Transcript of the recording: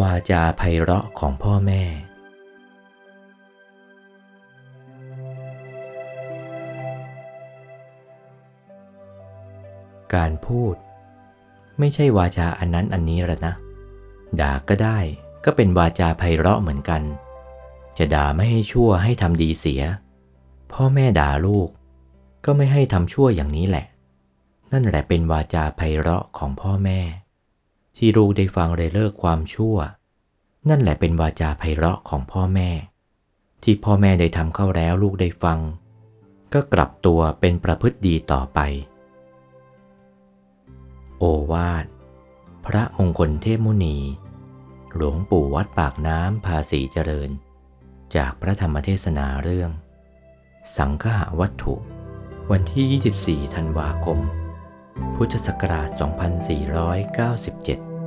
วาจาไพเราะของพ่อแม่ การพูด ไม่ใช่วาจาอันนั้นอันนี้หรอกนะ ด่าก็ได้ก็เป็นวาจาไพเราะเหมือนกัน จะด่าไม่ให้ชั่วให้ทำดีเสีย พ่อแม่ด่าลูก ก็ไม่ให้ทำชั่วอย่างนี้แหละ นั่นแหละเป็นวาจาไพเราะของพ่อแม่ ที่ลูกได้ฟังเลยเลิกความชั่ว นั่นแหละเป็นวาจาไพเราะของพ่อแม่ ที่พ่อแม่ได้ทำเข้าแล้วลูกได้ฟัง ก็กลับตัวเป็นประพฤติดีต่อไป โอวาท พระมงคลเทพมุนี หลวงปู่วัดปากน้ำภาษีเจริญ จากพระธรรมเทศนาเรื่อง สังฆะวัตถุ วันที่ 24 ธันวาคม พุทธศักราช 2497